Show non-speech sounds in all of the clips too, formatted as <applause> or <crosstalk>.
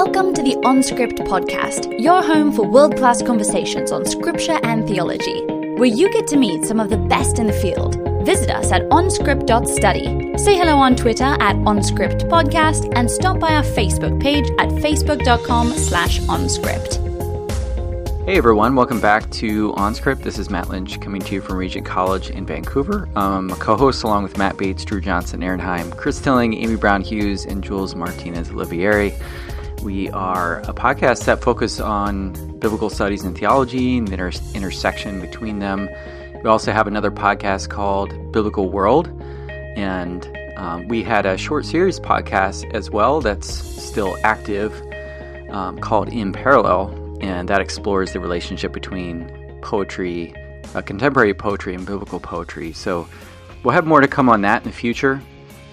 Welcome to the OnScript podcast, your home for world class conversations on scripture and theology, where you get to meet some of the best in the field. Visit us at onscript.study. Say hello on Twitter at OnScriptPodcast and stop by our Facebook page at facebook.com slash OnScript. Hey everyone, welcome back to OnScript. This is Matt Lynch coming to you from Regent College in Vancouver. I'm a co-host along with Matt Bates, Drew Johnson, Erin Heim, Chris Tilling, Amy Brown Hughes, and Jules Martinez Olivieri. We are a podcast that focuses on biblical studies and theology and the inter- intersection between them. We also have another podcast called Biblical World, and um, we had a short series podcast as well that's still active um, called In Parallel, and that explores the relationship between poetry, uh, contemporary poetry, and biblical poetry. So we'll have more to come on that in the future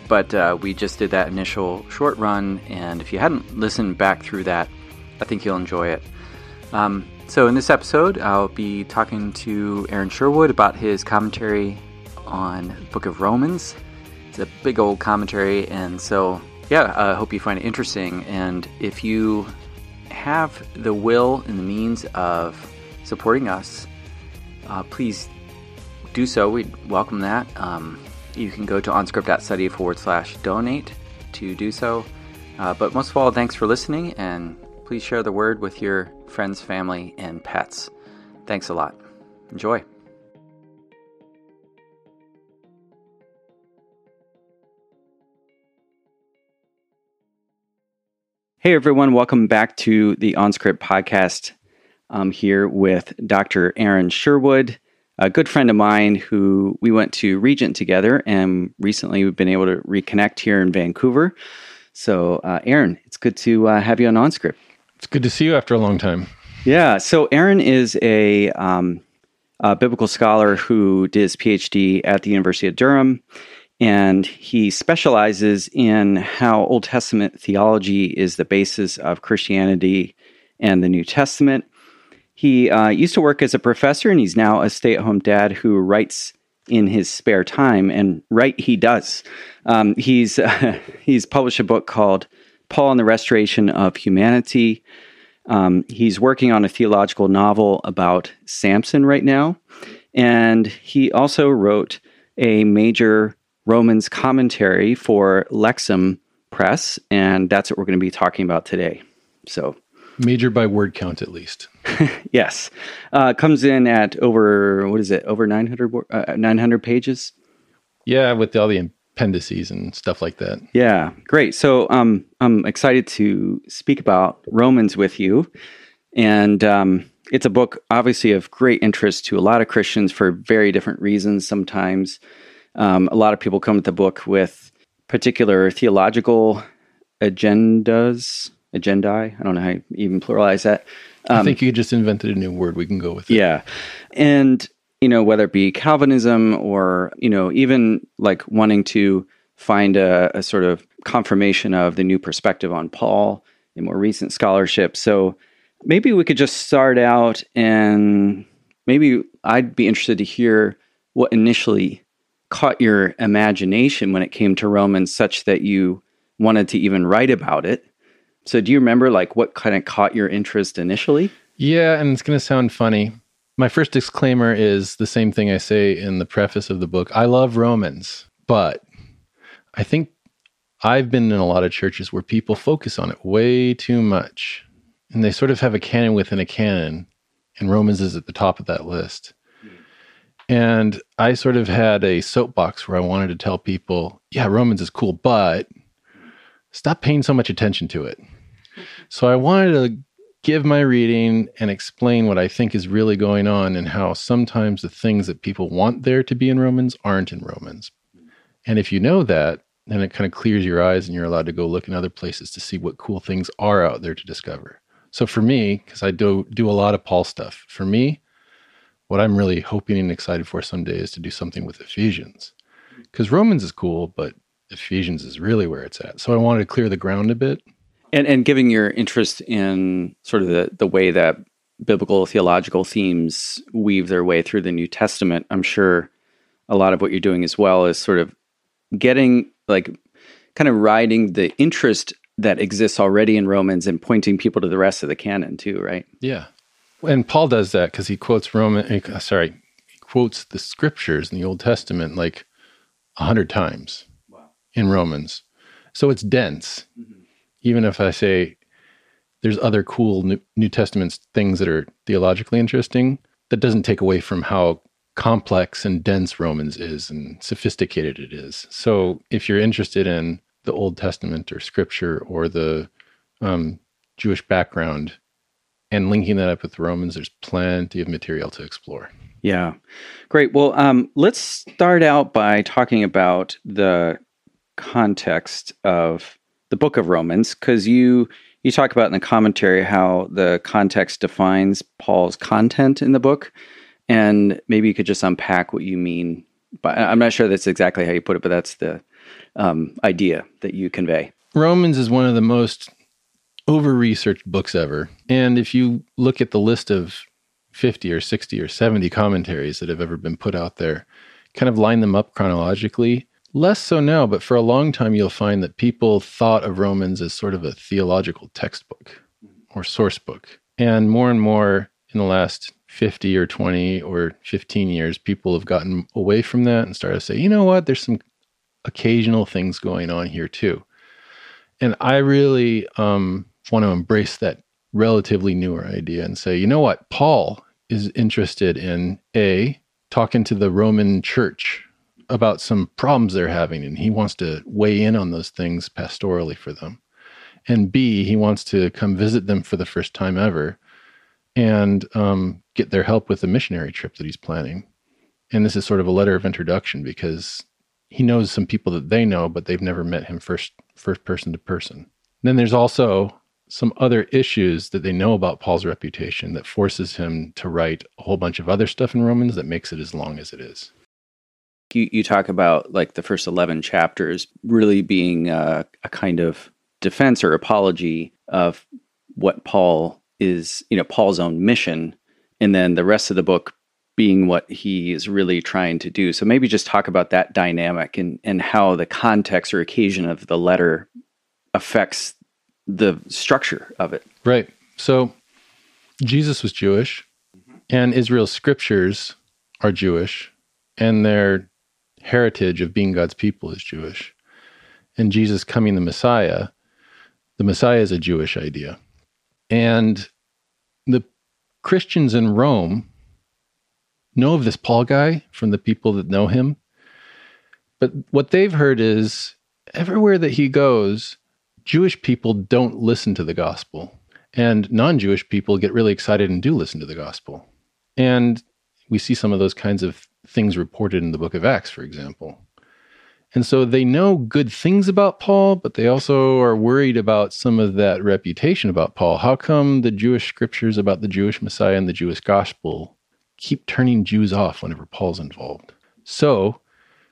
but uh, we just did that initial short run, and if you hadn't listened back through that, I think you'll enjoy it. Um, so, in this episode, I'll be talking to Aaron Sherwood about his commentary on Book of Romans. It's a big old commentary, and so yeah, I hope you find it interesting. And if you have the will and the means of supporting us, uh, please do so. We'd welcome that. Um, you can go to onscript.study forward slash donate to do so. Uh, but most of all, thanks for listening, and please share the word with your friends, family, and pets. Thanks a lot. Enjoy. Hey everyone, welcome back to the OnScript podcast. I'm here with Dr. Aaron Sherwood a good friend of mine who we went to Regent together, and recently we've been able to reconnect here in Vancouver. So, uh, Aaron, it's good to uh, have you on OnScript. It's good to see you after a long time. Yeah. So, Aaron is a, um, a biblical scholar who did his PhD at the University of Durham, and he specializes in how Old Testament theology is the basis of Christianity and the New Testament. He uh, used to work as a professor, and he's now a stay at home dad who writes in his spare time, and write he does. Um, he's uh, <laughs> he's published a book called Paul and the Restoration of Humanity. Um, he's working on a theological novel about Samson right now, and he also wrote a major Romans commentary for Lexham Press, and that's what we're going to be talking about today. So, major by word count, at least. <laughs> yes, uh, comes in at over what is it? Over 900, uh, 900 pages. Yeah, with all the appendices and stuff like that. Yeah, great. So um, I'm excited to speak about Romans with you, and um, it's a book obviously of great interest to a lot of Christians for very different reasons. Sometimes um, a lot of people come to the book with particular theological agendas, agendae. I don't know how you even pluralize that. Um, I think you just invented a new word. We can go with it. Yeah. And, you know, whether it be Calvinism or, you know, even like wanting to find a, a sort of confirmation of the new perspective on Paul in more recent scholarship. So maybe we could just start out and maybe I'd be interested to hear what initially caught your imagination when it came to Romans such that you wanted to even write about it so do you remember like what kind of caught your interest initially? Yeah, and it's going to sound funny. My first disclaimer is the same thing I say in the preface of the book. I love Romans, but I think I've been in a lot of churches where people focus on it way too much. And they sort of have a canon within a canon, and Romans is at the top of that list. And I sort of had a soapbox where I wanted to tell people, yeah, Romans is cool, but stop paying so much attention to it. So I wanted to give my reading and explain what I think is really going on and how sometimes the things that people want there to be in Romans aren't in Romans. And if you know that, then it kind of clears your eyes and you're allowed to go look in other places to see what cool things are out there to discover. So for me, because I do do a lot of Paul stuff, for me, what I'm really hoping and excited for someday is to do something with Ephesians. Because Romans is cool, but Ephesians is really where it's at. So I wanted to clear the ground a bit and and giving your interest in sort of the the way that biblical theological themes weave their way through the New Testament, I'm sure a lot of what you're doing as well is sort of getting like kind of riding the interest that exists already in Romans and pointing people to the rest of the canon too, right? Yeah. And Paul does that because he quotes Roman, uh, sorry, he quotes the scriptures in the Old Testament like a hundred times wow. in Romans. So it's dense. Mm-hmm. Even if I say there's other cool New, New Testament things that are theologically interesting, that doesn't take away from how complex and dense Romans is and sophisticated it is. So if you're interested in the Old Testament or Scripture or the um, Jewish background and linking that up with Romans, there's plenty of material to explore. Yeah, great. Well, um, let's start out by talking about the context of the book of Romans, because you you talk about in the commentary how the context defines Paul's content in the book, and maybe you could just unpack what you mean. But I'm not sure that's exactly how you put it, but that's the um, idea that you convey. Romans is one of the most over researched books ever. And if you look at the list of 50 or 60 or 70 commentaries that have ever been put out there, kind of line them up chronologically. Less so now, but for a long time, you'll find that people thought of Romans as sort of a theological textbook or source book. And more and more in the last 50 or 20 or 15 years, people have gotten away from that and started to say, you know what, there's some occasional things going on here too. And I really um, want to embrace that relatively newer idea and say, you know what, Paul is interested in A, talking to the Roman church about some problems they're having, and he wants to weigh in on those things pastorally for them. And B, he wants to come visit them for the first time ever and um, get their help with the missionary trip that he's planning. And this is sort of a letter of introduction because he knows some people that they know, but they've never met him first first person to person. then there's also some other issues that they know about Paul's reputation that forces him to write a whole bunch of other stuff in Romans that makes it as long as it is. You, you talk about like the first 11 chapters really being a, a kind of defense or apology of what Paul is, you know, Paul's own mission. And then the rest of the book being what he is really trying to do. So maybe just talk about that dynamic and, and how the context or occasion of the letter affects the structure of it. Right. So Jesus was Jewish, mm-hmm. and Israel's scriptures are Jewish, and their heritage of being God's people is Jewish. And Jesus coming the Messiah, the Messiah is a Jewish idea. And the Christians in Rome know of this Paul guy from the people that know him. But what they've heard is everywhere that he goes, Jewish people don't listen to the gospel. And non Jewish people get really excited and do listen to the gospel. And we see some of those kinds of things reported in the book of Acts, for example. And so they know good things about Paul, but they also are worried about some of that reputation about Paul. How come the Jewish scriptures about the Jewish Messiah and the Jewish gospel keep turning Jews off whenever Paul's involved. So,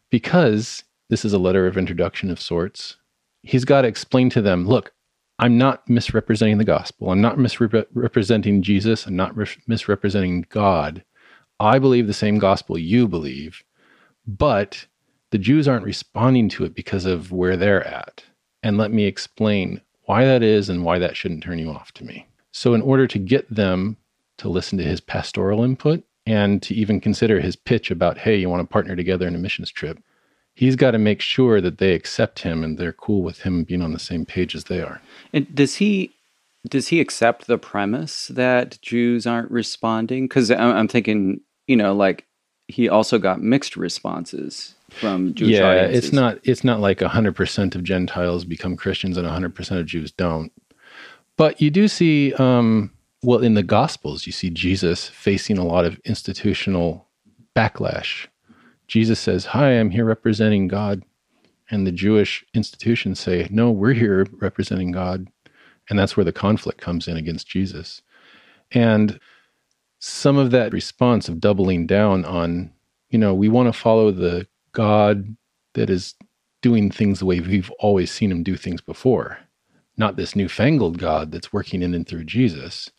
because this is a letter of introduction of sorts, he's got to explain to them look, I'm not misrepresenting the gospel. I'm not misrepresenting Jesus. I'm not re- misrepresenting God. I believe the same gospel you believe, but the Jews aren't responding to it because of where they're at. And let me explain why that is and why that shouldn't turn you off to me. So, in order to get them to listen to his pastoral input, and to even consider his pitch about, hey, you want to partner together in a missions trip, he's got to make sure that they accept him and they're cool with him being on the same page as they are. And does he does he accept the premise that Jews aren't responding? Because I'm thinking, you know, like he also got mixed responses from Jewish yeah, audiences. it's not it's not like hundred percent of Gentiles become Christians and hundred percent of Jews don't. But you do see um, well, in the Gospels, you see Jesus facing a lot of institutional backlash. Jesus says, Hi, I'm here representing God. And the Jewish institutions say, No, we're here representing God. And that's where the conflict comes in against Jesus. And some of that response of doubling down on, you know, we want to follow the God that is doing things the way we've always seen him do things before, not this newfangled God that's working in and through Jesus.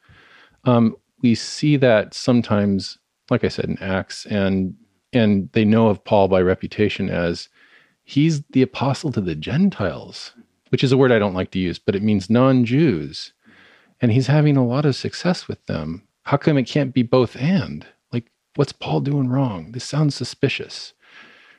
Um, we see that sometimes, like I said in Acts, and and they know of Paul by reputation as he's the apostle to the Gentiles. which is a word I don't like to use, but it means non Jews. And he's having a lot of success with them. How come it can't be both and? Like, what's Paul doing wrong? This sounds suspicious.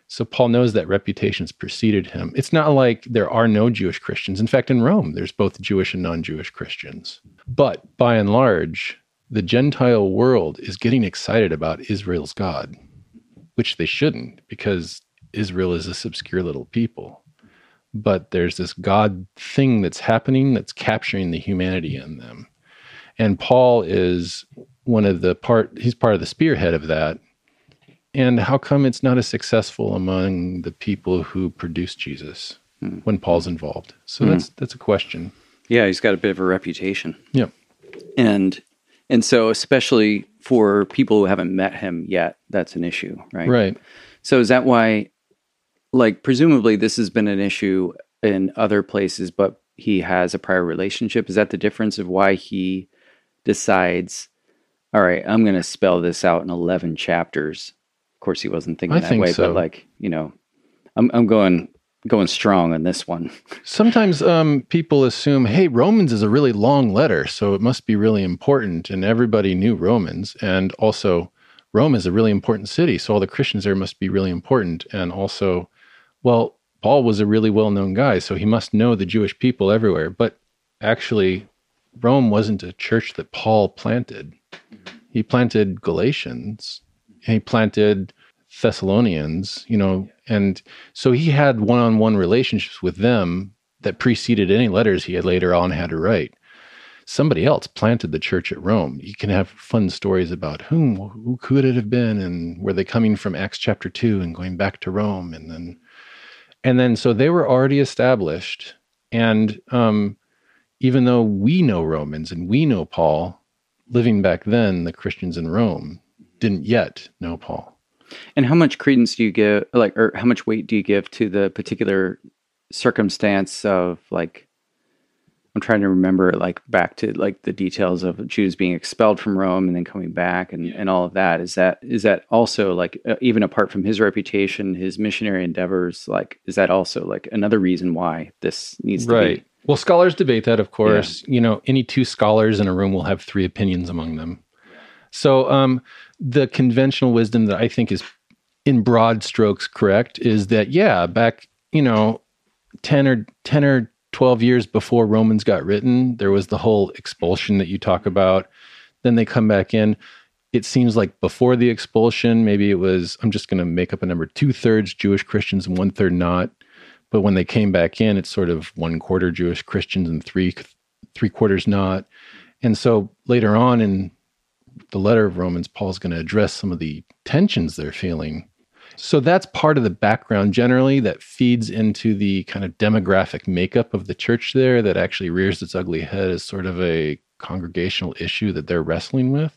So Paul knows that reputation's preceded him. It's not like there are no Jewish Christians. In fact, in Rome, there's both Jewish and non Jewish Christians. But by and large, the Gentile world is getting excited about Israel's God, which they shouldn't, because Israel is this obscure little people. But there's this God thing that's happening that's capturing the humanity in them. And Paul is one of the part, he's part of the spearhead of that and how come it's not as successful among the people who produced Jesus hmm. when Paul's involved? So hmm. that's that's a question. Yeah, he's got a bit of a reputation. Yeah. And and so especially for people who haven't met him yet, that's an issue, right? Right. So is that why like presumably this has been an issue in other places but he has a prior relationship? Is that the difference of why he decides all right, I'm going to spell this out in 11 chapters Of course, he wasn't thinking I that think way, so. but like you know, I'm I'm going going strong on this one. <laughs> Sometimes um, people assume, hey, Romans is a really long letter, so it must be really important, and everybody knew Romans, and also Rome is a really important city, so all the Christians there must be really important, and also, well, Paul was a really well known guy, so he must know the Jewish people everywhere, but actually. Rome wasn't a church that Paul planted. He planted Galatians, he planted Thessalonians, you know, and so he had one on one relationships with them that preceded any letters he had later on had to write. Somebody else planted the church at Rome. You can have fun stories about whom, who could it have been, and were they coming from Acts chapter two and going back to Rome, and then, and then so they were already established. And um, even though we know Romans and we know Paul, living back then, the Christians in Rome didn't yet know Paul. And how much credence do you give, like, or how much weight do you give to the particular circumstance of, like, I'm trying to remember, like, back to like the details of Jews being expelled from Rome and then coming back and, and all of that. Is that is that also like uh, even apart from his reputation, his missionary endeavors, like, is that also like another reason why this needs to right. be? Well, scholars debate that, of course. Yeah. You know, any two scholars in a room will have three opinions among them. So, um, the conventional wisdom that I think is in broad strokes correct is that yeah, back you know, ten or ten or twelve years before Romans got written, there was the whole expulsion that you talk about. Then they come back in. It seems like before the expulsion, maybe it was I'm just going to make up a number: two thirds Jewish Christians and one third not. But when they came back in, it's sort of one quarter Jewish Christians and three three quarters not. And so later on in the letter of Romans, Paul's going to address some of the tensions they're feeling. So that's part of the background generally that feeds into the kind of demographic makeup of the church there that actually rears its ugly head as sort of a congregational issue that they're wrestling with.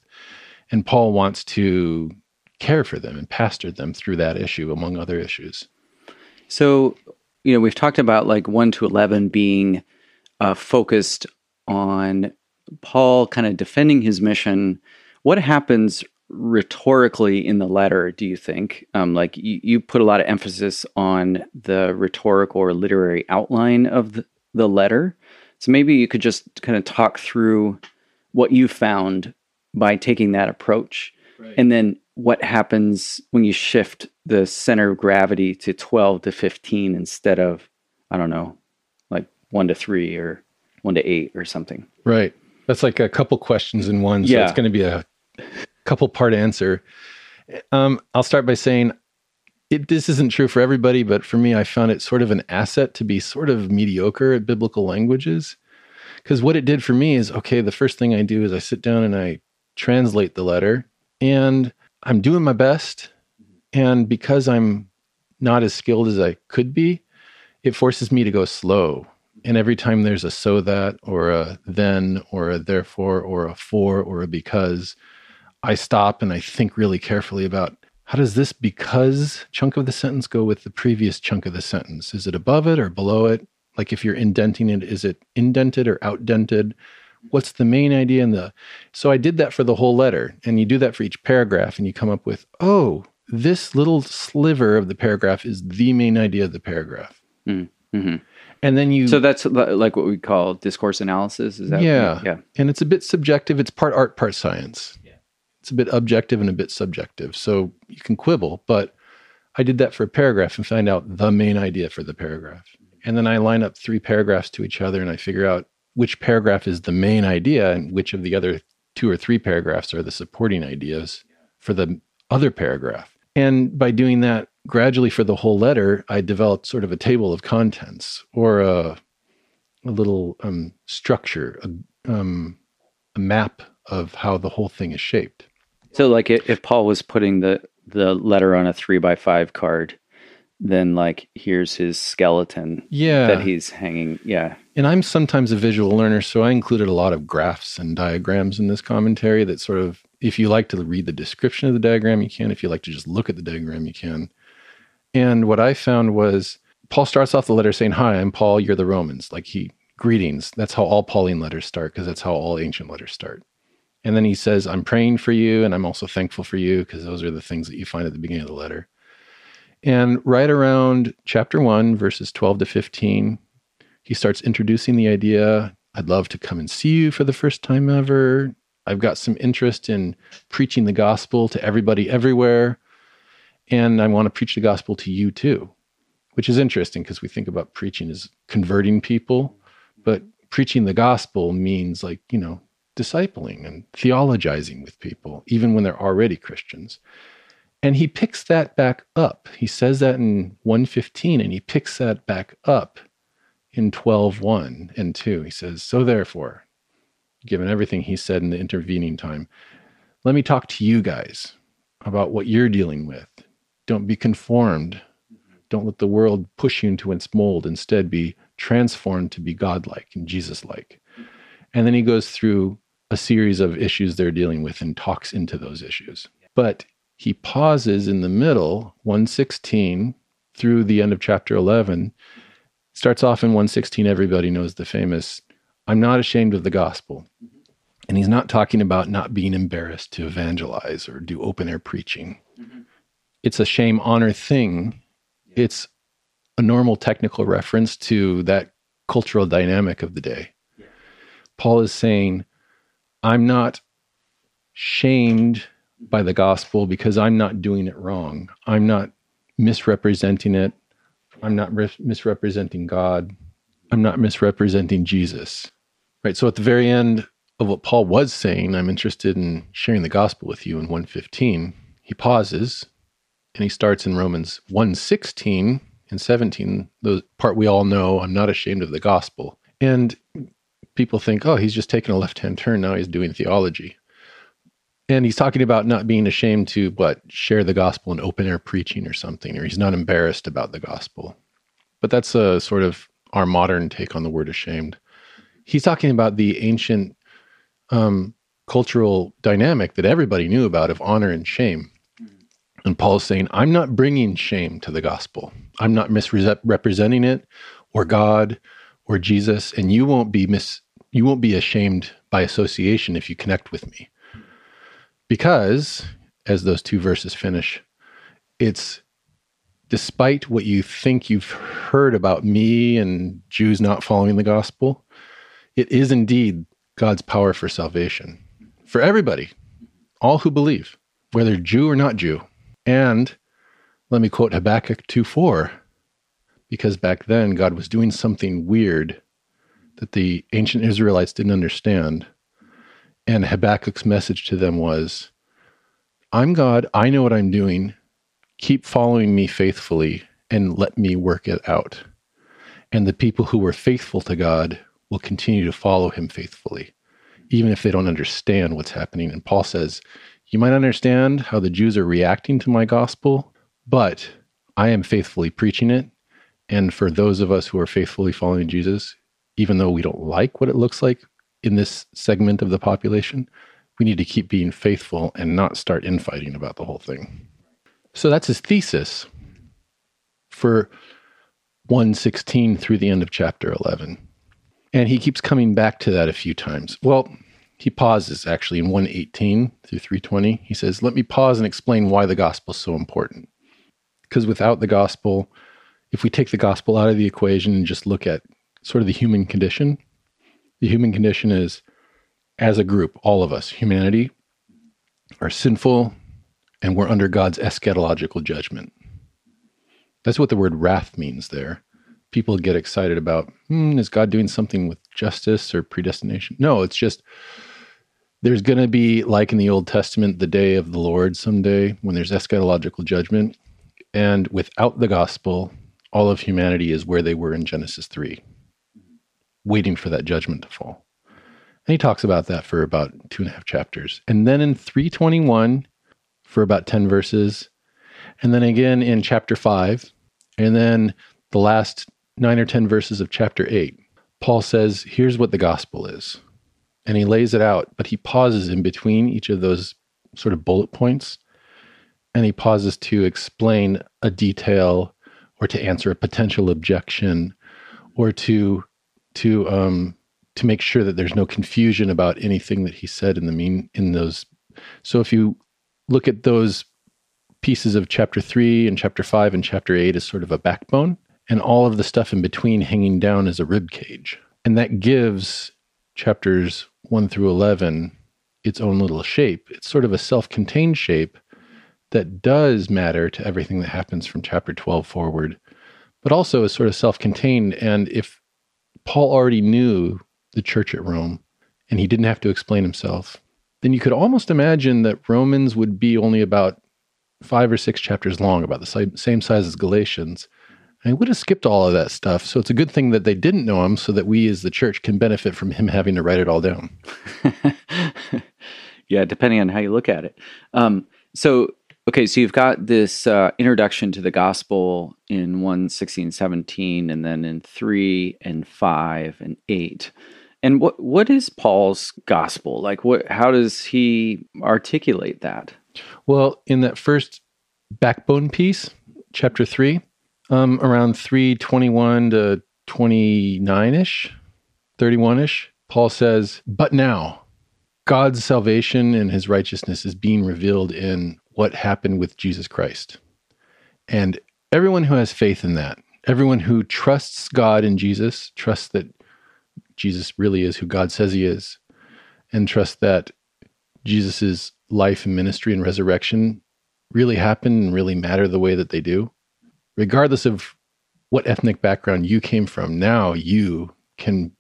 And Paul wants to care for them and pastor them through that issue, among other issues. So, you know, we've talked about like 1 to 11 being uh, focused on Paul kind of defending his mission what happens rhetorically in the letter, do you think? Um, like you, you, put a lot of emphasis on the rhetorical or literary outline of the, the letter. So maybe you could just kind of talk through what you found by taking that approach. Right. And then what happens when you shift the center of gravity to 12 to 15 instead of, I don't know, like one to three or one to eight or something. Right. That's like a couple questions in one. So yeah. it's going to be a couple part answer. Um, I'll start by saying it, this isn't true for everybody, but for me, I found it sort of an asset to be sort of mediocre at biblical languages. Because what it did for me is okay, the first thing I do is I sit down and I translate the letter, and I'm doing my best. Mm-hmm. And because I'm not as skilled as I could be, it forces me to go slow and every time there's a so that or a then or a therefore or a for or a because, I stop and I think really carefully about how does this because chunk of the sentence go with the previous chunk of the sentence? Is it above it or below it? Like if you're indenting it, is it indented or outdented? What's the main idea in the so I did that for the whole letter, and you do that for each paragraph, and you come up with, oh, this little sliver of the paragraph is the main idea of the paragraph. Mm, mm-hmm. And then you So that's like what we call discourse analysis. Is that? Yeah. Yeah. and it's a bit subjective. It's part art, part science. yeah. It's a bit objective and a bit subjective. So you can quibble, but I did that for a paragraph and find out the main idea for the paragraph. And then I line up three paragraphs to each other and I figure out which paragraph is the main idea and which of the other two or three paragraphs are the supporting ideas for the other paragraph. And by doing that gradually for the whole letter, I developed sort of a table of contents or a, a little um, structure, a, um, a map of how the whole thing is shaped. So like if, Paul was putting the the letter on a three by five card, then like here's his skeleton Yeah. that he's hanging. Yeah. And I'm sometimes a visual learner, so I included a lot of graphs and diagrams in this commentary that sort of, if you like to read the description of the diagram, you can. If you like to just look at the diagram, you can. And what I found was Paul starts off the letter saying, Hi, I'm Paul, you're the Romans. Like he, greetings. That's how all Pauline letters start, because that's how all ancient letters start. And then he says, I'm praying for you, and I'm also thankful for you, because those are the things that you find at the beginning of the letter. And right around chapter one, verses 12 to 15, he starts introducing the idea I'd love to come and see you for the first time ever. I've got some interest in preaching the gospel to everybody everywhere. And I want to preach the gospel to you too, which is interesting because we think about preaching as converting people, but preaching the gospel means like, you know, discipling and theologizing with people, even when they're already Christians. And he picks that back up. He says that in 115, and he picks that back up in 12.1 and 2. He says, So therefore, given everything he said in the intervening time, let me talk to you guys about what you're dealing with. Don't be conformed. Don't let the world push you into its mold. Instead, be transformed to be godlike and Jesus like. And then he goes through a series of issues they're dealing with and talks into those issues. But he pauses in the middle, 116 through the end of chapter 11. Starts off in 116, everybody knows the famous, I'm not ashamed of the gospel. And he's not talking about not being embarrassed to evangelize or do open air preaching. Mm-hmm. It's a shame honor thing. It's a normal technical reference to that cultural dynamic of the day. Paul is saying, I'm not shamed by the gospel because I'm not doing it wrong. I'm not misrepresenting it. I'm not re- misrepresenting God. I'm not misrepresenting Jesus. Right. So at the very end of what Paul was saying, I'm interested in sharing the gospel with you in 115. He pauses and he starts in Romans 116 and 17, the part we all know, I'm not ashamed of the gospel. And people think, oh, he's just taking a left hand turn. Now he's doing theology. And he's talking about not being ashamed to what share the gospel in open air preaching or something, or he's not embarrassed about the gospel. But that's a sort of our modern take on the word ashamed. He's talking about the ancient um, cultural dynamic that everybody knew about of honor and shame. And Paul's saying, I'm not bringing shame to the gospel. I'm not misrepresenting it or God or Jesus, and you won't be mis you won't be ashamed by association if you connect with me. Because, as those two verses finish, it's despite what you think you've heard about me and Jews not following the gospel, it is indeed God's power for salvation for everybody, all who believe, whether Jew or not Jew. And let me quote Habakkuk 2 4, because back then God was doing something weird that the ancient Israelites didn't understand. And Habakkuk's message to them was I'm God, I know what I'm doing. Keep following me faithfully and let me work it out. And the people who were faithful to God will continue to follow him faithfully, even if they don't understand what's happening. And Paul says, You might understand how the Jews are reacting to my gospel, but I am faithfully preaching it. And for those of us who are faithfully following Jesus, even though we don't like what it looks like in this segment of the population, we need to keep being faithful and not start infighting about the whole thing. So that's his thesis for 116 through the end of chapter 11. And he keeps coming back to that a few times. Well, he pauses actually in 118 through 320. He says, Let me pause and explain why the gospel is so important. Because without the gospel, if we take the gospel out of the equation and just look at sort of the human condition, the human condition is as a group, all of us, humanity, are sinful and we're under God's eschatological judgment. That's what the word wrath means there. People get excited about, hmm, is God doing something with justice or predestination? No, it's just there's going to be, like in the Old Testament, the day of the Lord someday when there's eschatological judgment. And without the gospel, all of humanity is where they were in Genesis 3, waiting for that judgment to fall. And he talks about that for about two and a half chapters. And then in 321, for about 10 verses. And then again in chapter 5. And then the last nine or 10 verses of chapter 8, Paul says, Here's what the gospel is. And he lays it out, but he pauses in between each of those sort of bullet points. And he pauses to explain a detail or to answer a potential objection or to to um to make sure that there's no confusion about anything that he said in the mean in those. So if you look at those pieces of chapter 3 and chapter 5 and chapter 8 as sort of a backbone and all of the stuff in between hanging down as a rib cage. And that gives chapters 1 through 11 its own little shape. It's sort of a self-contained shape that does matter to everything that happens from chapter 12 forward, but also is sort of self contained. And if Paul already knew the church at Rome and he didn't have to explain himself, then you could almost imagine that Romans would be only about five or six chapters long, about the same size as Galatians. And he would have skipped all of that stuff. So it's a good thing that they didn't know him so that we as the church can benefit from him having to write it all down. <laughs> yeah, depending on how you look at it. Um, so Okay, so you've got this uh, introduction to the gospel in 1, 16, 17, and then in 3 and 5 and 8. And what what is Paul's gospel? Like what how does he articulate that? Well, in that first backbone piece, chapter 3, um, around 321 to 29ish, 31ish, Paul says, "But now God's salvation and his righteousness is being revealed in what happened with Jesus Christ. And everyone who has faith in that, everyone who trusts God in Jesus, trusts that Jesus really is who God says he is, and trusts that Jesus' life and ministry and resurrection really happen and really matter the way that they do, regardless of what ethnic background you came from, now you can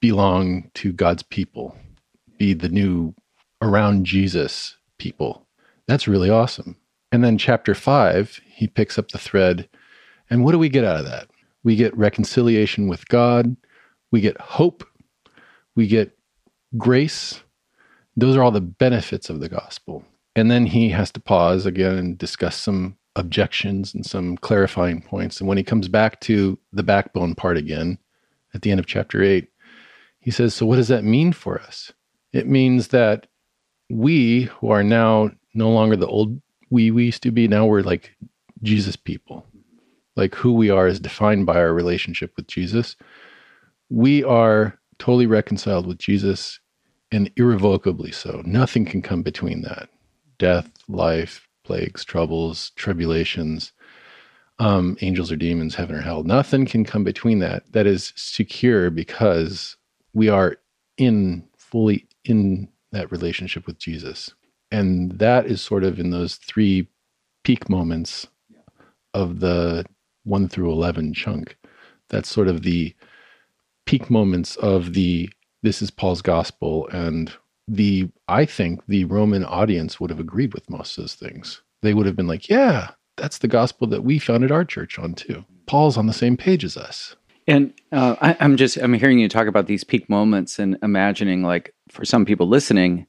belong to God's people, be the new around Jesus people that's really awesome. And then chapter five, he picks up the thread. And what do we get out of that? We get reconciliation with God, we get hope, we get grace. Those are all the benefits of the gospel. And then he has to pause again and discuss some objections and some clarifying points. And when he comes back to the backbone part again at the end of chapter eight, he says, So, what does that mean for us? It means that we who are now no longer the old we we used to be. Now we're like Jesus people. Like who we are is defined by our relationship with Jesus. We are totally reconciled with Jesus and irrevocably so. Nothing can come between that. Death, life, plagues, troubles, tribulations, um, angels or demons, heaven or hell. Nothing can come between that. That is secure because we are in fully in that relationship with Jesus and that is sort of in those three peak moments of the 1 through 11 chunk. That's sort of the peak moments of the this is paul's gospel and the i think the roman audience would have agreed with most of those things. They would have been like yeah that's the gospel that we founded our church on too. Paul's on the same page as us. And uh, I, i'm just i'm hearing you talk about these peak moments and imagining like for some people listening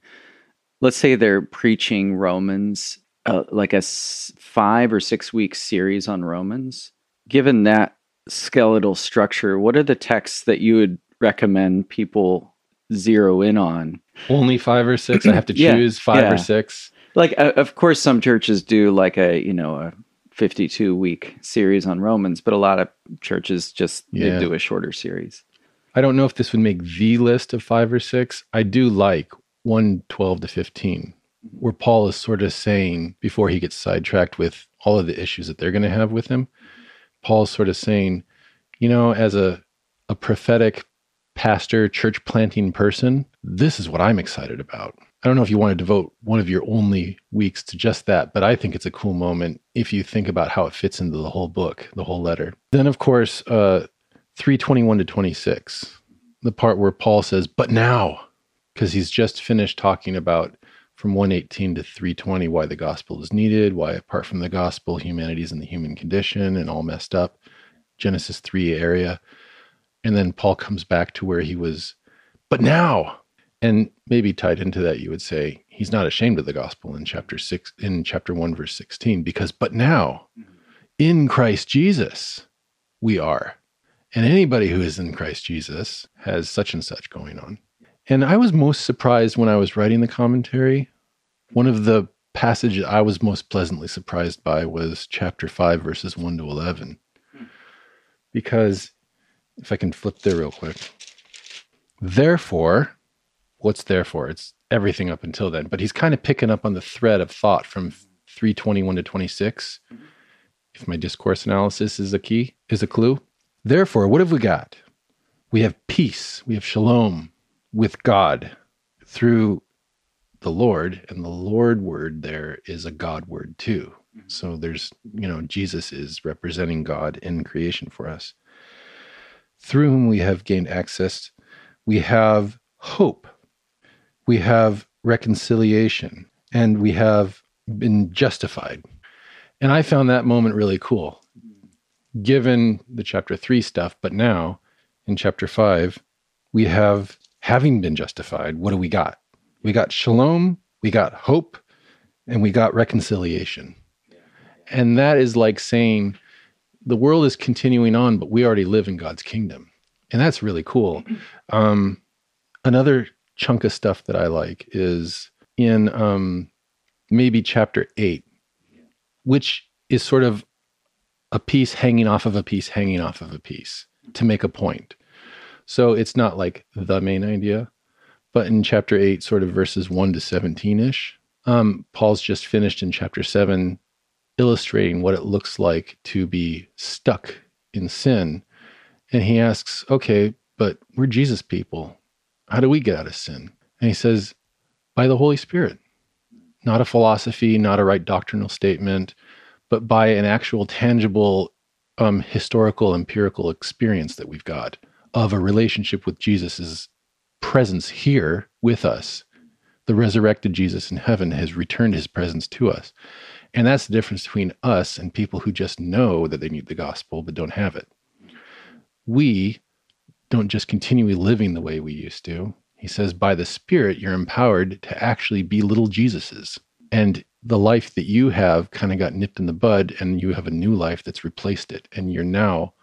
let's say they're preaching Romans, uh, like a s- five or six week series on Romans. Given that skeletal structure, what are the texts that you would recommend people zero in on? Only five or six. I have to <clears throat> choose yeah, five yeah. or six. Like, uh, of course, some churches do like a you know a 52 week series on Romans, but a lot of churches just yeah. do a shorter series. I don't know if this would make the list of five or six. I do like 1 12 to 15, where Paul is sort of saying, before he gets sidetracked with all of the issues that they're going to have with him, Paul's sort of saying, you know, as a, a prophetic pastor, church planting person, this is what I'm excited about. I don't know if you want to devote one of your only weeks to just that, but I think it's a cool moment if you think about how it fits into the whole book, the whole letter. Then, of course, uh, 321 to 26, the part where Paul says, but now, because he's just finished talking about from 118 to 320 why the gospel is needed, why apart from the gospel, humanity is in the human condition and all messed up. Genesis 3 area. And then Paul comes back to where he was, but now, and maybe tied into that, you would say he's not ashamed of the gospel in chapter six, in chapter one, verse 16, because, but now mm-hmm. in Christ Jesus, we are. And anybody who is in Christ Jesus has such and such going on. And I was most surprised when I was writing the commentary. One of the passages I was most pleasantly surprised by was chapter 5, verses 1 to 11. Because if I can flip there real quick. Therefore, what's therefore? It's everything up until then. But he's kind of picking up on the thread of thought from 321 to 26. If my discourse analysis is a key, is a clue. Therefore, what have we got? We have peace, we have shalom with God through the Lord, and the Lord word there is a God word too. Mm-hmm. So there's, you know, Jesus is representing God in creation for us, through whom we have gained access. We have hope, we have reconciliation, and we have been justified. And I found that moment really cool given the chapter three stuff, but now in chapter five, we have having been justified, what do we got? We got shalom, we got hope, and we got reconciliation. And that is like saying the world is continuing on, but we already live in God's kingdom. And that's really cool. <clears throat> Um, another chunk of stuff that I like is in um, maybe chapter eight, which is sort of a piece hanging off of a piece hanging off of a piece to make a point. So it's not like the main idea, but in chapter 8, sort of verses 1 to 17 ish, um, Paul's just finished in chapter 7 illustrating what it looks like to be stuck in sin. And he asks, okay, but we're Jesus people. How do we get out of sin? And he says, by the Holy Spirit. Not a philosophy, not a right doctrinal statement, but by an actual tangible um, historical empirical experience that we've got of a relationship with Jesus' presence here with us. The resurrected Jesus in heaven has returned his presence to us. And that's the difference between us and people who just know that they need the gospel but don't have it. We don't just continually living the way we used to. He says, by the Spirit, you're empowered to actually be little Jesuses. And the life that you have kind of got nipped in the bud and you have a new life that's replaced it and you're now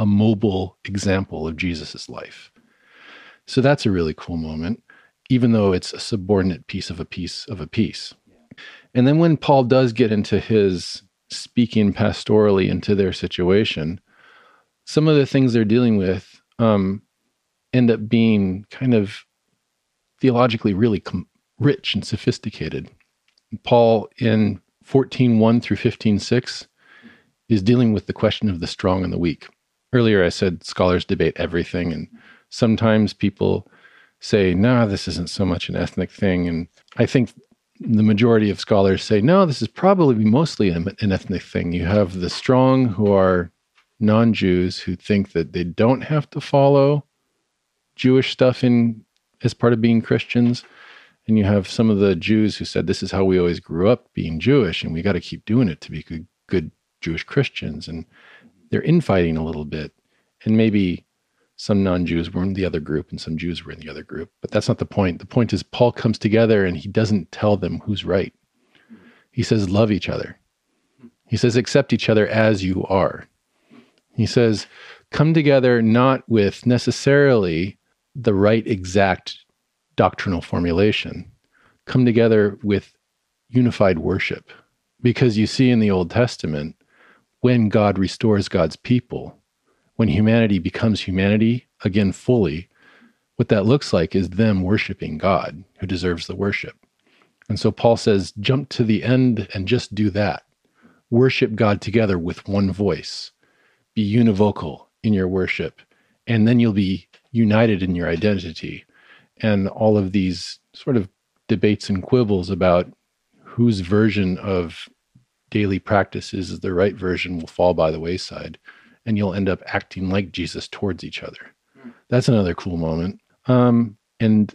a mobile example of jesus's life. So that's a really cool moment even though it's a subordinate piece of a piece of a piece. And then when paul does get into his speaking pastorally into their situation some of the things they're dealing with um, end up being kind of theologically really com- rich and sophisticated. Paul in 14:1 through 15:6 is dealing with the question of the strong and the weak. Earlier I said scholars debate everything and sometimes people say, "Nah, this isn't so much an ethnic thing." And I think the majority of scholars say, "No, this is probably mostly an, an ethnic thing." You have the strong who are non-Jews who think that they don't have to follow Jewish stuff in as part of being Christians and you have some of the Jews who said, This is how we always grew up being Jewish, and we got to keep doing it to be good, good Jewish Christians. And they're infighting a little bit. And maybe some non Jews were in the other group and some Jews were in the other group. But that's not the point. The point is, Paul comes together and he doesn't tell them who's right. He says, Love each other. He says, Accept each other as you are. He says, Come together not with necessarily the right exact doctrinal formulation come together with unified worship. Because you see in the Old Testament, when God restores God's people, when humanity becomes humanity again fully, what that looks like is them worshiping God who deserves the worship. And so Paul says, jump to the end and just do that. Worship God together with one voice. be univocal in your worship, and then you'll be united in your identity. And all of these sort of debates and quibbles about whose version of daily practices is the right version will fall by the wayside, and you'll end up acting like Jesus towards each other. That's another cool moment. Um, and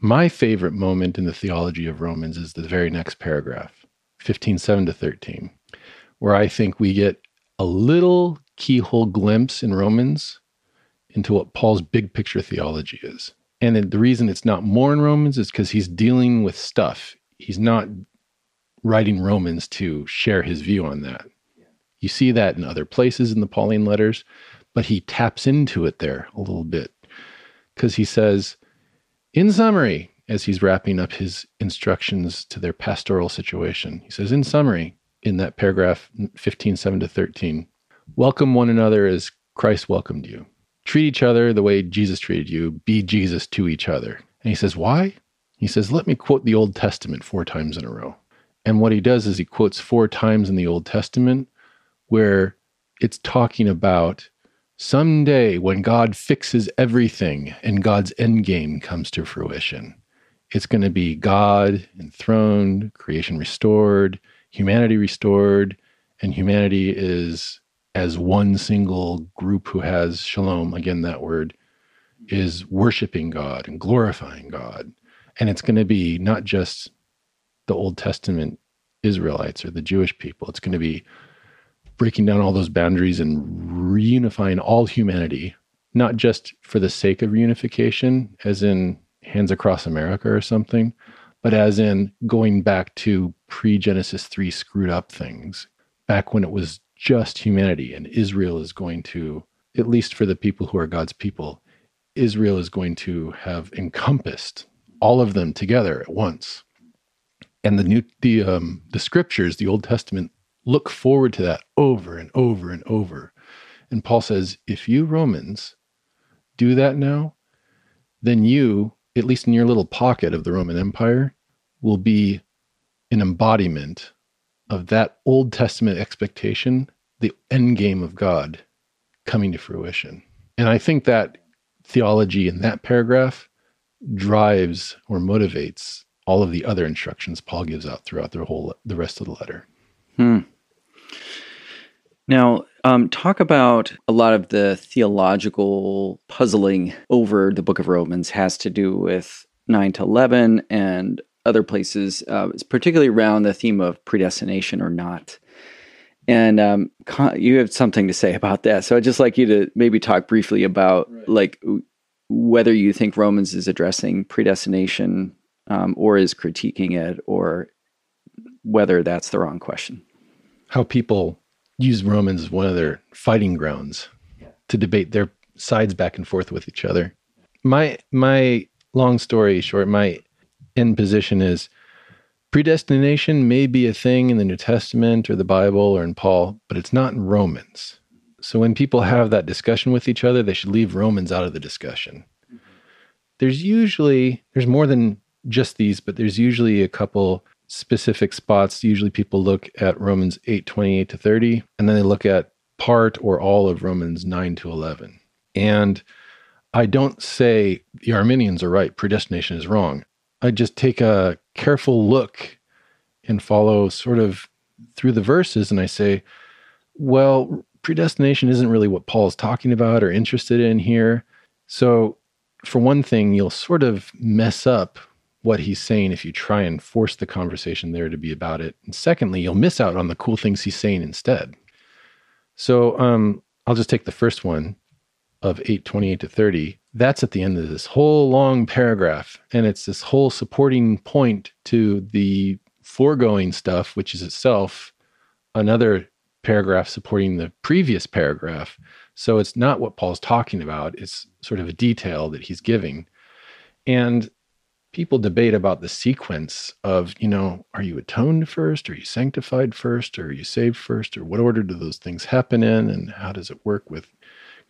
my favorite moment in the theology of Romans is the very next paragraph, 15, 7 to 13, where I think we get a little keyhole glimpse in Romans into what Paul's big picture theology is. And the reason it's not more in Romans is because he's dealing with stuff. He's not writing Romans to share his view on that. You see that in other places in the Pauline letters, but he taps into it there a little bit because he says, in summary, as he's wrapping up his instructions to their pastoral situation, he says, in summary, in that paragraph 15, 7 to 13, welcome one another as Christ welcomed you. Treat each other the way Jesus treated you. Be Jesus to each other. And he says, why? He says, let me quote the Old Testament four times in a row. And what he does is he quotes four times in the Old Testament where it's talking about someday when God fixes everything and God's end game comes to fruition. It's going to be God enthroned, creation restored, humanity restored, and humanity is as one single group who has shalom, again, that word, is worshiping God and glorifying God. And it's going to be not just the Old Testament Israelites or the Jewish people, it's going to be breaking down all those boundaries and reunifying all humanity, not just for the sake of reunification, as in hands across America or something, but as in going back to pre Genesis 3 screwed up things, back when it was just humanity and Israel is going to, at least for the people who are God's people, Israel is going to have encompassed all of them together at once. And the new the um the scriptures, the Old Testament look forward to that over and over and over. And Paul says, if you Romans do that now, then you, at least in your little pocket of the Roman Empire, will be an embodiment of that Old Testament expectation, the end game of God coming to fruition. And I think that theology in that paragraph drives or motivates all of the other instructions Paul gives out throughout the whole the rest of the letter. Hmm. Now, um, talk about a lot of the theological puzzling over the book of Romans has to do with 9 to 11 and other places, uh, particularly around the theme of predestination or not. And um, you have something to say about that. So I'd just like you to maybe talk briefly about right. like whether you think Romans is addressing predestination um, or is critiquing it, or whether that's the wrong question. How people use Romans as one of their fighting grounds to debate their sides back and forth with each other. My my long story short, my end position is predestination may be a thing in the New Testament or the Bible or in Paul, but it's not in Romans. So when people have that discussion with each other, they should leave Romans out of the discussion. There's usually there's more than just these, but there's usually a couple specific spots. Usually people look at Romans 8, 28 to 30, and then they look at part or all of Romans 9 to 11. And I don't say the Arminians are right, predestination is wrong. I just take a careful look and follow sort of through the verses and I say, well, predestination isn't really what Paul is talking about or interested in here. So, for one thing, you'll sort of mess up what he's saying if you try and force the conversation there to be about it. And secondly, you'll miss out on the cool things he's saying instead. So um, I'll just take the first one of 828 to 30. That's at the end of this whole long paragraph. And it's this whole supporting point to the foregoing stuff, which is itself another paragraph supporting the previous paragraph. So it's not what Paul's talking about, it's sort of a detail that he's giving. And people debate about the sequence of, you know, are you atoned first? Are you sanctified first? Or are you saved first? Or what order do those things happen in? And how does it work with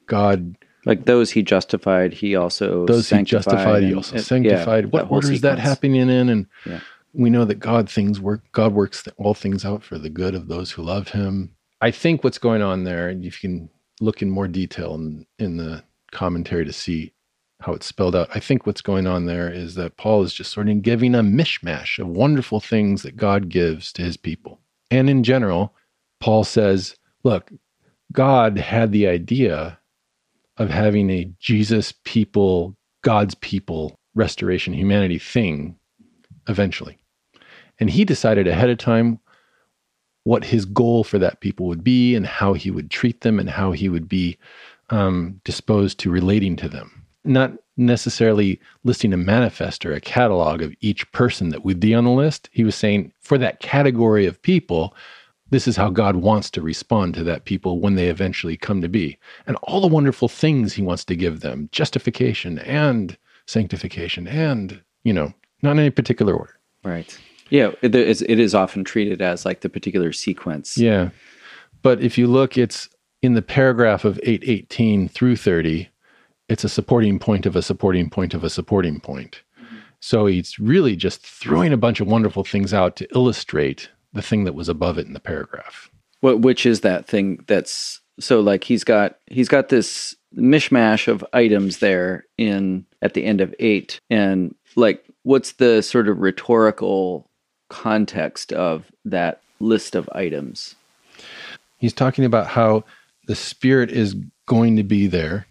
God? Like those he justified, he also those he justified, he also sanctified. Yeah, what order is that happening in? And yeah. we know that God things work. God works all things out for the good of those who love Him. I think what's going on there, and if you can look in more detail in, in the commentary to see how it's spelled out. I think what's going on there is that Paul is just sort of giving a mishmash of wonderful things that God gives to his people. And in general, Paul says, look, God had the idea of having a Jesus people, God's people restoration humanity thing eventually. And he decided ahead of time what his goal for that people would be and how he would treat them and how he would be um, disposed to relating to them. Not necessarily listing a manifest or a catalog of each person that would be on the list. He was saying for that category of people, this is how God wants to respond to that people when they eventually come to be. And all the wonderful things he wants to give them justification and sanctification and, you know, not in any particular order. Right. Yeah. It is, it is often treated as like the particular sequence. Yeah. But if you look, it's in the paragraph of 818 through 30, it's a supporting point of a supporting point of a supporting point. So he's really just throwing a bunch of wonderful things out to illustrate the thing that was above it in the paragraph. What which is that thing that's so like he's got he's got this mishmash of items there in at the end of 8 and like what's the sort of rhetorical context of that list of items? He's talking about how the spirit is going to be there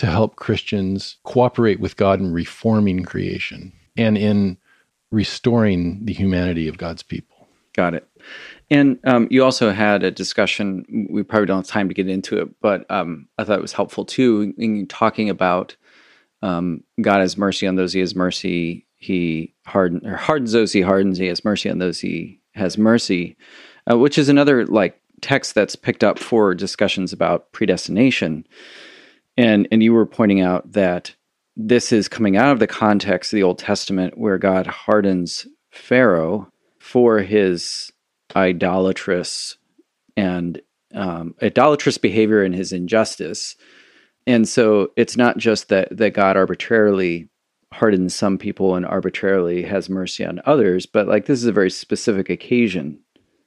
to help Christians cooperate with God in reforming creation and in restoring the humanity of God's people. Got it. And um, you also had a discussion. We probably don't have time to get into it, but um, I thought it was helpful too in talking about um, God has mercy on those He has mercy. He harden, or hardens those He hardens. He has mercy on those He has mercy, uh, which is another like text that's picked up for discussions about predestination and and you were pointing out that this is coming out of the context of the Old Testament where God hardens Pharaoh for his idolatrous and um, idolatrous behavior and his injustice. And so it's not just that that God arbitrarily hardens some people and arbitrarily has mercy on others, but like this is a very specific occasion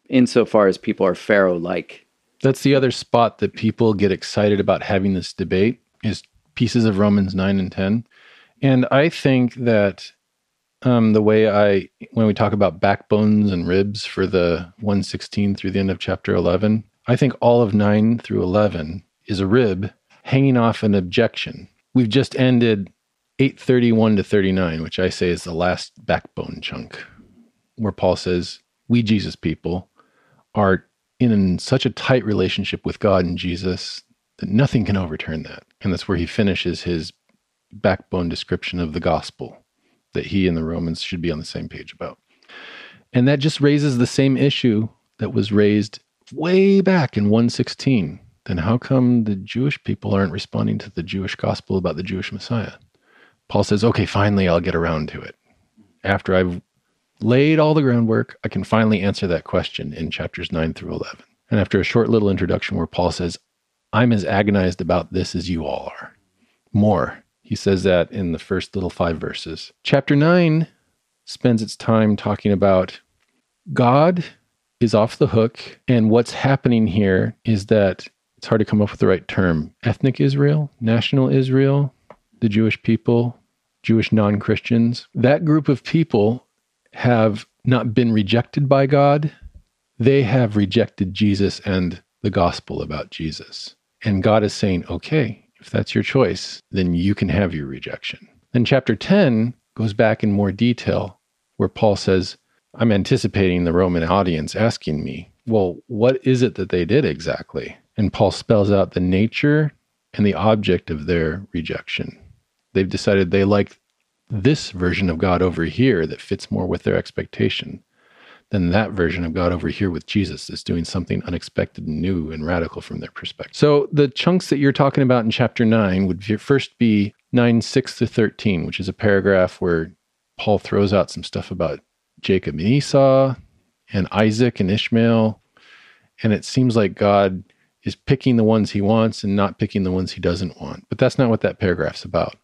insofar as people are Pharaoh like. That's the other spot that people get excited about having this debate is pieces of Romans 9 and 10. And I think that um, the way I, when we talk about backbones and ribs for the 116 through the end of chapter 11, I think all of 9 through 11 is a rib hanging off an objection. We've just ended 831 to 39, which I say is the last backbone chunk, where Paul says, We Jesus people are in such a tight relationship with God and Jesus that nothing can overturn that. And that's where he finishes his backbone description of the gospel that he and the Romans should be on the same page about. And that just raises the same issue that was raised way back in 116. Then how come the Jewish people aren't responding to the Jewish gospel about the Jewish Messiah? Paul says, okay, finally I'll get around to it. After I've laid all the groundwork, I can finally answer that question in chapters 9 through 11. And after a short little introduction where Paul says, I'm as agonized about this as you all are. More. He says that in the first little five verses. Chapter 9 spends its time talking about God is off the hook. And what's happening here is that it's hard to come up with the right term ethnic Israel, national Israel, the Jewish people, Jewish non Christians. That group of people have not been rejected by God, they have rejected Jesus and the gospel about Jesus. And God is saying, okay, if that's your choice, then you can have your rejection. Then chapter 10 goes back in more detail where Paul says, I'm anticipating the Roman audience asking me, well, what is it that they did exactly? And Paul spells out the nature and the object of their rejection. They've decided they like this version of God over here that fits more with their expectation than that version of God over here with Jesus is doing something unexpected new and radical from their perspective. So the chunks that you're talking about in chapter 9 would first be 9, 6 to 13, which is a paragraph where Paul throws out some stuff about Jacob and Esau and Isaac and Ishmael. And it seems like God is picking the ones he wants and not picking the ones he doesn't want. But that's not what that paragraph's about.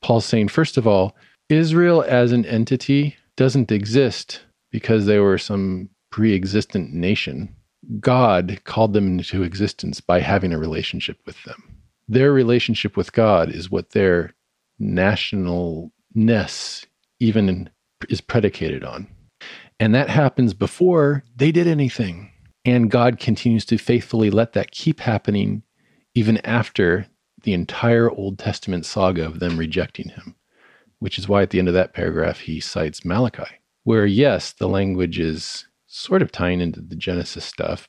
Paul's saying, first of all, Israel as an entity doesn't exist because they were some pre existent nation. God called them into existence by having a relationship with them. Their relationship with God is what their nationalness even is predicated on. And that happens before they did anything. And God continues to faithfully let that keep happening even after the entire Old Testament saga of them rejecting him, which is why at the end of that paragraph he cites Malachi, where, yes, the language is sort of tying into the Genesis stuff.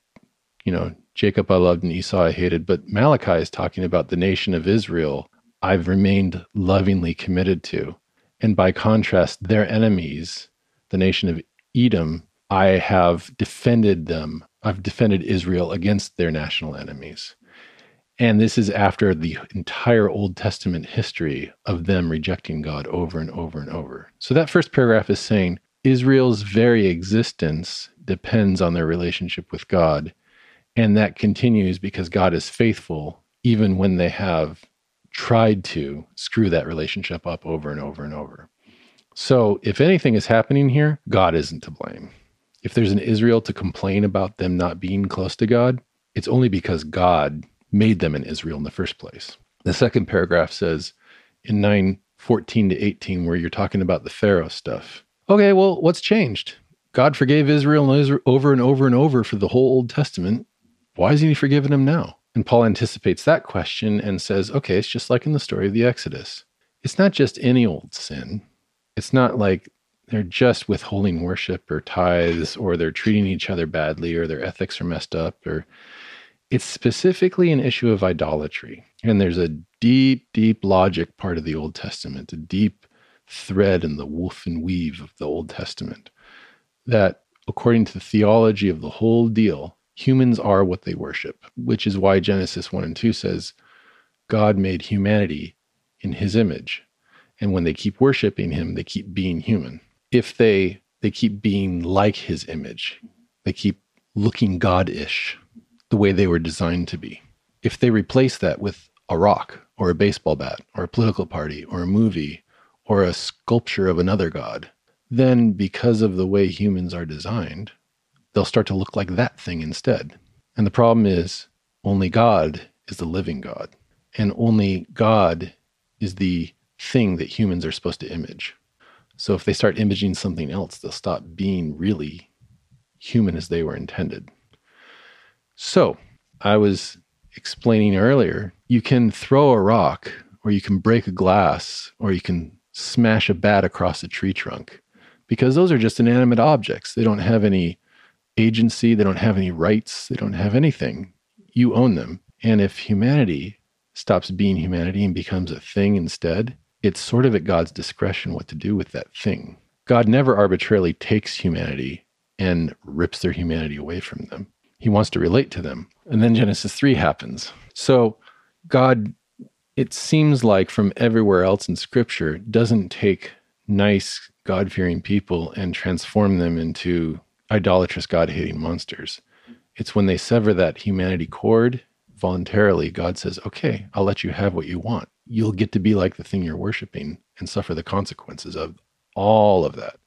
You know, Jacob I loved and Esau I hated, but Malachi is talking about the nation of Israel I've remained lovingly committed to. And by contrast, their enemies, the nation of Edom, I have defended them. I've defended Israel against their national enemies. And this is after the entire Old Testament history of them rejecting God over and over and over. So that first paragraph is saying Israel's very existence depends on their relationship with God. And that continues because God is faithful, even when they have tried to screw that relationship up over and over and over. So, if anything is happening here, God isn't to blame. If there's an Israel to complain about them not being close to God, it's only because God made them an Israel in the first place. The second paragraph says in 9 14 to 18, where you're talking about the Pharaoh stuff. Okay, well, what's changed? God forgave Israel over and over and over for the whole Old Testament. Why isn't he forgiving them now? And Paul anticipates that question and says, okay, it's just like in the story of the Exodus. It's not just any old sin. It's not like they're just withholding worship or tithes or they're treating each other badly or their ethics are messed up or it's specifically an issue of idolatry. And there's a deep, deep logic part of the Old Testament, a deep thread in the woof and weave of the Old Testament that, according to the theology of the whole deal, humans are what they worship, which is why Genesis 1 and 2 says God made humanity in his image. And when they keep worshiping him, they keep being human. If they they keep being like his image, they keep looking God-ish, the way they were designed to be. If they replace that with a rock or a baseball bat or a political party or a movie or a sculpture of another god, then because of the way humans are designed, they'll start to look like that thing instead. And the problem is only God is the living God, and only God is the thing that humans are supposed to image. So if they start imaging something else, they'll stop being really human as they were intended. So, I was explaining earlier, you can throw a rock, or you can break a glass, or you can smash a bat across a tree trunk, because those are just inanimate objects. They don't have any agency, they don't have any rights, they don't have anything. You own them. And if humanity stops being humanity and becomes a thing instead, it's sort of at God's discretion what to do with that thing. God never arbitrarily takes humanity and rips their humanity away from them. He wants to relate to them. And then Genesis 3 happens. So God, it seems like from everywhere else in Scripture, doesn't take nice, God fearing people and transform them into idolatrous, God hating monsters. It's when they sever that humanity cord voluntarily, God says, okay, I'll let you have what you want. You'll get to be like the thing you're worshiping and suffer the consequences of all of that.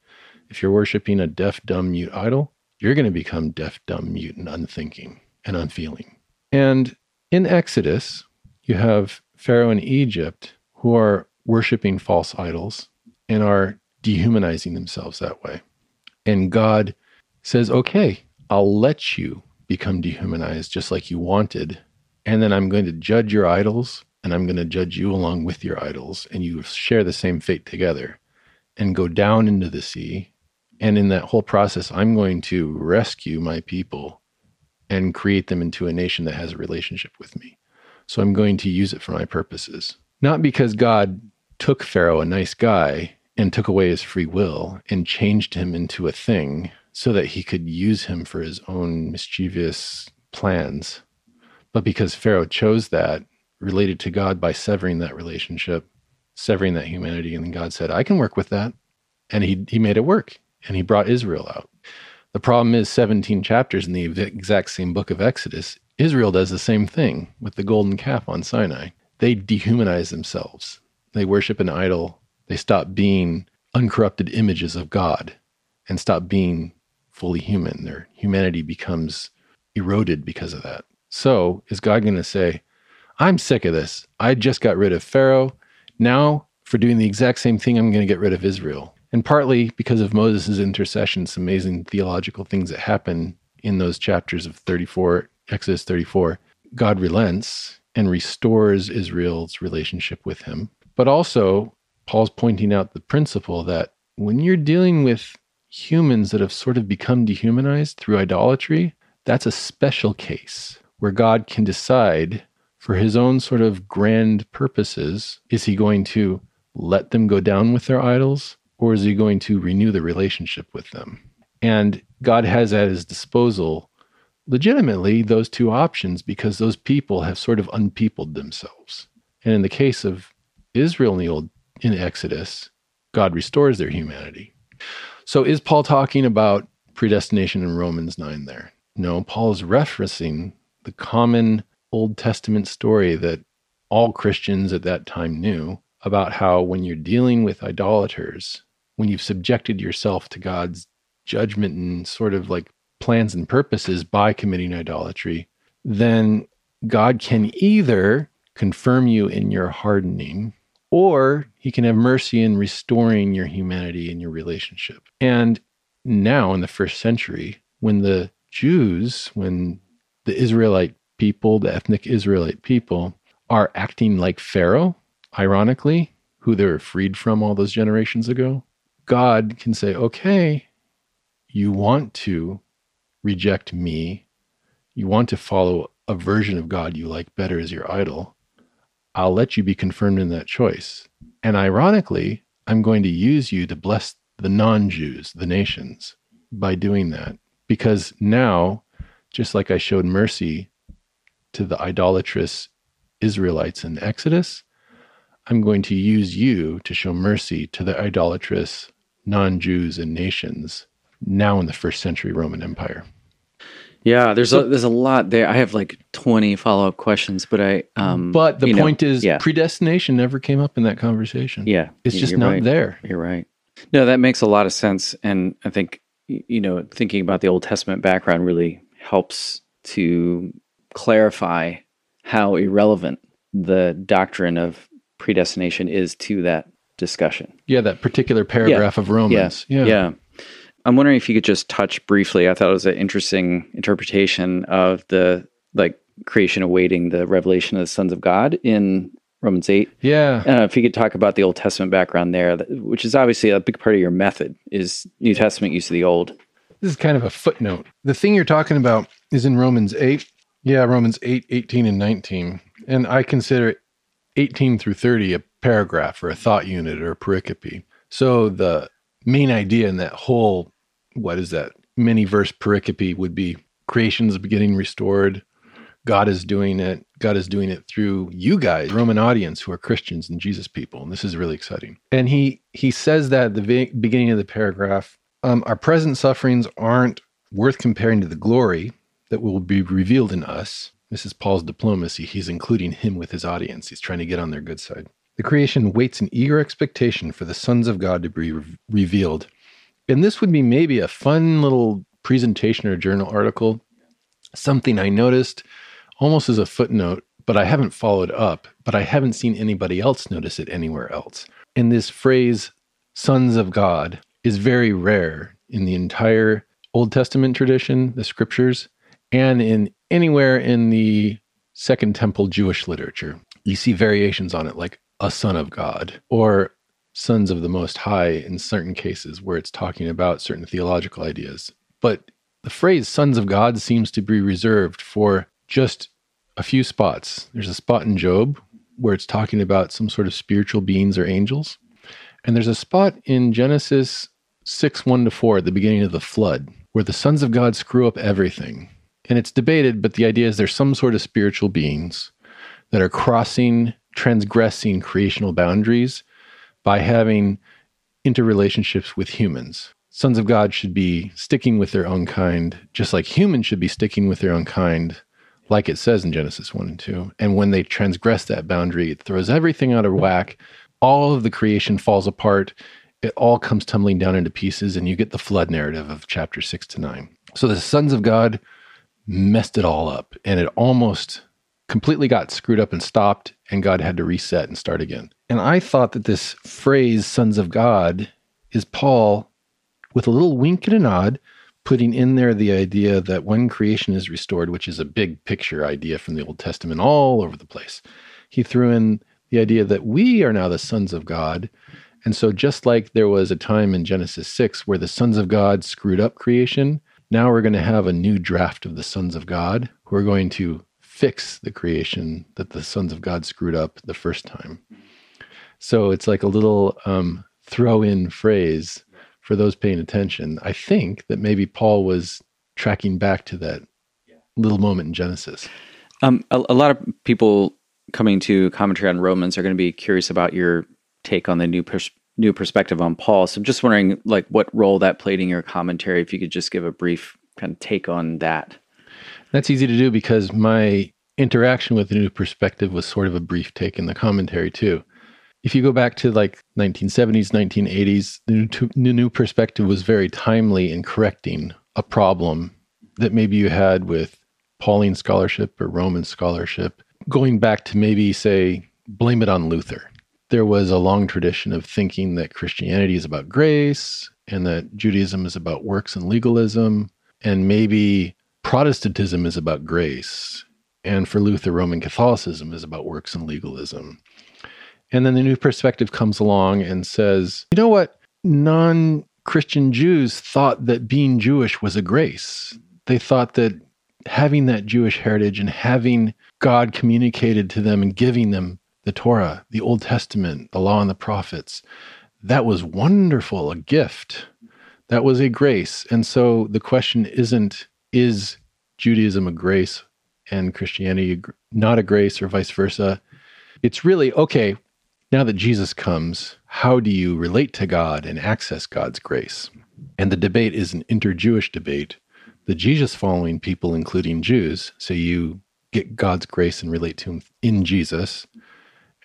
If you're worshiping a deaf, dumb, mute idol, you're going to become deaf, dumb, mute, and unthinking and unfeeling. And in Exodus, you have Pharaoh in Egypt who are worshiping false idols and are dehumanizing themselves that way. And God says, okay, I'll let you become dehumanized just like you wanted. And then I'm going to judge your idols and I'm going to judge you along with your idols. And you share the same fate together and go down into the sea and in that whole process, I'm going to rescue my people and create them into a nation that has a relationship with me. So I'm going to use it for my purposes. Not because God took Pharaoh, a nice guy, and took away his free will and changed him into a thing so that he could use him for his own mischievous plans, but because Pharaoh chose that, related to God by severing that relationship, severing that humanity. And then God said, I can work with that. And he, he made it work and he brought Israel out. The problem is 17 chapters in the exact same book of Exodus, Israel does the same thing with the golden calf on Sinai. They dehumanize themselves. They worship an idol. They stop being uncorrupted images of God and stop being fully human. Their humanity becomes eroded because of that. So, is God going to say, I'm sick of this. I just got rid of Pharaoh. Now, for doing the exact same thing, I'm going to get rid of Israel. And partly because of Moses' intercession, some amazing theological things that happen in those chapters of 34, Exodus 34, God relents and restores Israel's relationship with him. But also, Paul's pointing out the principle that when you're dealing with humans that have sort of become dehumanized through idolatry, that's a special case where God can decide for his own sort of grand purposes is he going to let them go down with their idols or is he going to renew the relationship with them? And God has at his disposal legitimately those two options because those people have sort of unpeopled themselves. And in the case of Israel in the old in Exodus, God restores their humanity. So is Paul talking about predestination in Romans 9 there? No, Paul is referencing the common Old Testament story that all Christians at that time knew about how when you're dealing with idolaters, when you've subjected yourself to God's judgment and sort of like plans and purposes by committing idolatry, then God can either confirm you in your hardening or he can have mercy in restoring your humanity and your relationship. And now in the first century, when the Jews, when the Israelite people, the ethnic Israelite people, are acting like Pharaoh, ironically, who they were freed from all those generations ago, God can say, okay, you want to reject me, you want to follow a version of God you like better as your idol, I'll let you be confirmed in that choice. And ironically, I'm going to use you to bless the non Jews, the nations, by doing that. Because now, just like I showed mercy to the idolatrous Israelites in Exodus, I'm going to use you to show mercy to the idolatrous non Jews and nations now in the first century Roman Empire. Yeah, there's so, a there's a lot there. I have like 20 follow up questions, but I um But the point know, is yeah. predestination never came up in that conversation. Yeah. It's just not right. there. You're right. No, that makes a lot of sense and I think you know, thinking about the Old Testament background really helps to clarify how irrelevant the doctrine of predestination is to that discussion. Yeah, that particular paragraph yeah. of Romans. Yeah. yeah. yeah. I'm wondering if you could just touch briefly. I thought it was an interesting interpretation of the like creation awaiting the revelation of the sons of God in Romans 8. Yeah. Uh, if you could talk about the Old Testament background there, which is obviously a big part of your method, is New Testament use of the Old. This is kind of a footnote. The thing you're talking about is in Romans 8. Yeah, Romans 8, 18, and 19. And I consider 18 through 30 a paragraph or a thought unit or a pericope. So the main idea in that whole what is that mini verse pericope would be creation is getting restored. God is doing it. God is doing it through you guys, Roman audience who are Christians and Jesus people. And this is really exciting. And he he says that at the beginning of the paragraph, um, our present sufferings aren't worth comparing to the glory that will be revealed in us. This is Paul's diplomacy. He's including him with his audience. He's trying to get on their good side. The creation waits in eager expectation for the sons of God to be re- revealed. And this would be maybe a fun little presentation or journal article, something I noticed almost as a footnote, but I haven't followed up, but I haven't seen anybody else notice it anywhere else. And this phrase, sons of God, is very rare in the entire Old Testament tradition, the scriptures, and in anywhere in the Second Temple Jewish literature. You see variations on it, like a son of God, or sons of the Most High in certain cases where it's talking about certain theological ideas. But the phrase sons of God seems to be reserved for just a few spots. There's a spot in Job where it's talking about some sort of spiritual beings or angels. And there's a spot in Genesis 6 1 to 4 at the beginning of the flood where the sons of God screw up everything. And it's debated, but the idea is there's some sort of spiritual beings that are crossing, transgressing creational boundaries by having interrelationships with humans. Sons of God should be sticking with their own kind, just like humans should be sticking with their own kind, like it says in Genesis 1 and 2. And when they transgress that boundary, it throws everything out of whack. All of the creation falls apart. It all comes tumbling down into pieces, and you get the flood narrative of chapter 6 to 9. So the sons of God messed it all up and it almost completely got screwed up and stopped, and God had to reset and start again. And I thought that this phrase, sons of God, is Paul with a little wink and a nod putting in there the idea that when creation is restored, which is a big picture idea from the Old Testament all over the place, he threw in the idea that we are now the sons of God. And so, just like there was a time in Genesis 6 where the sons of God screwed up creation, now we're going to have a new draft of the sons of God who are going to fix the creation that the sons of God screwed up the first time. So, it's like a little um, throw in phrase for those paying attention, I think that maybe Paul was tracking back to that little moment in Genesis. Um, a, a, lot of people coming to commentary on Romans are going to be curious about your take on the new pers- new perspective on Paul. So I'm just wondering, like, what role that played in your commentary. If you could just give a brief kind of take on that. That's easy to do because my interaction with the new perspective was sort of a brief take in the commentary too if you go back to like 1970s 1980s the new, new perspective was very timely in correcting a problem that maybe you had with pauline scholarship or roman scholarship. Going back to maybe say blame it on luther. There was a long tradition of thinking that christianity is about grace and that judaism is about works and legalism and maybe protestantism is about grace and for luther roman catholicism is about works and legalism and then the new perspective comes along and says, you know what? Non Christian Jews thought that being Jewish was a grace. They thought that having that Jewish heritage and having God communicated to them and giving them the Torah, the Old Testament, the law and the prophets, that was wonderful, a gift. That was a grace. And so the question isn't, is Judaism a grace and Christianity not a grace or vice versa? It's really, okay, now that Jesus comes, how do you relate to God and access God's grace? And the debate is an inter Jewish debate. The Jesus following people, including Jews, say you get God's grace and relate to Him in Jesus.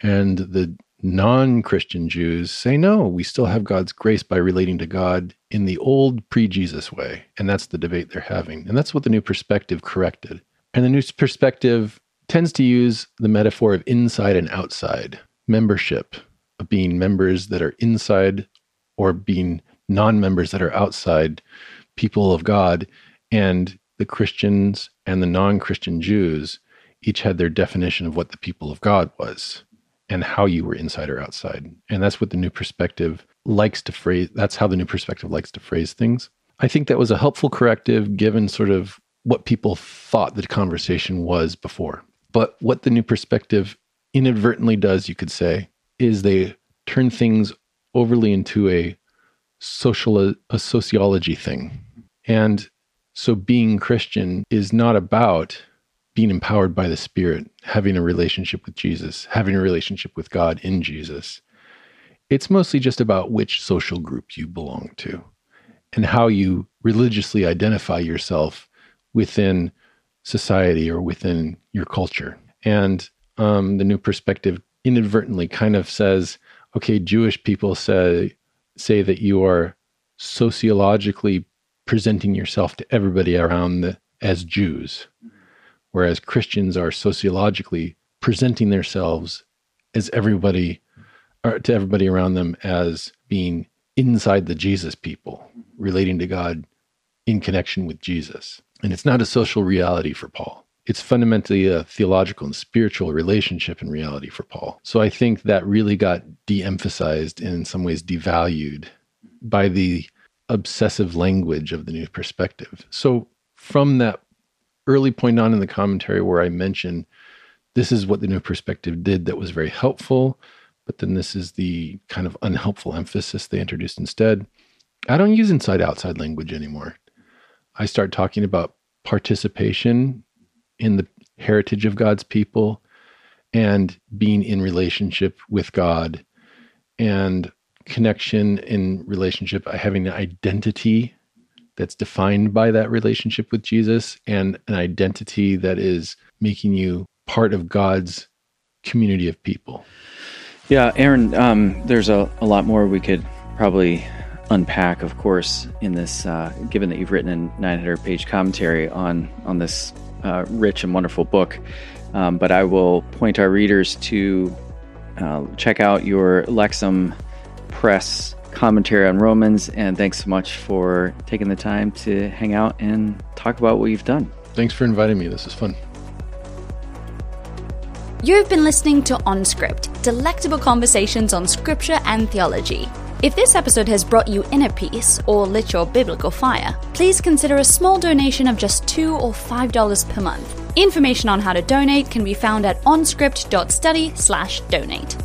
And the non Christian Jews say, no, we still have God's grace by relating to God in the old pre Jesus way. And that's the debate they're having. And that's what the new perspective corrected. And the new perspective tends to use the metaphor of inside and outside membership, of being members that are inside or being non members that are outside people of God. And the Christians and the non Christian Jews each had their definition of what the people of God was and how you were inside or outside. And that's what the new perspective likes to phrase. That's how the new perspective likes to phrase things. I think that was a helpful corrective given sort of what people thought the conversation was before. But what the new perspective inadvertently does, you could say, is they turn things overly into a social a sociology thing. And so being Christian is not about being empowered by the Spirit, having a relationship with Jesus, having a relationship with God in Jesus. It's mostly just about which social group you belong to and how you religiously identify yourself within society or within your culture. And um, the new perspective inadvertently kind of says, okay, Jewish people say say that you are sociologically presenting yourself to everybody around the, as Jews, whereas Christians are sociologically presenting themselves as everybody to everybody around them as being inside the Jesus people, relating to God in connection with Jesus. And it's not a social reality for Paul it's fundamentally a theological and spiritual relationship in reality for Paul. So I think that really got de emphasized and in some ways devalued by the obsessive language of the new perspective. So from that early point on in the commentary where I mentioned this is what the new perspective did that was very helpful, but then this is the kind of unhelpful emphasis they introduced instead. I don't use inside outside language anymore. I start talking about participation in the heritage of God's people and being in relationship with God and connection in relationship, having an identity that's defined by that relationship with Jesus and an identity that is making you part of God's community of people. Yeah, Aaron, um, there's a, a lot more we could probably unpack, of course, in this, uh, given that you've written a 900 page commentary on, on this uh, rich and wonderful book. Um, but I will point our readers to uh, check out your Lexham Press commentary on Romans. And thanks so much for taking the time to hang out and talk about what you've done. Thanks for inviting me. This is fun. You've been listening to OnScript, delectable conversations on scripture and theology. If this episode has brought you inner peace or lit your biblical fire, please consider a small donation of just 2 or $5 per month. Information on how to donate can be found at onscript.study/donate.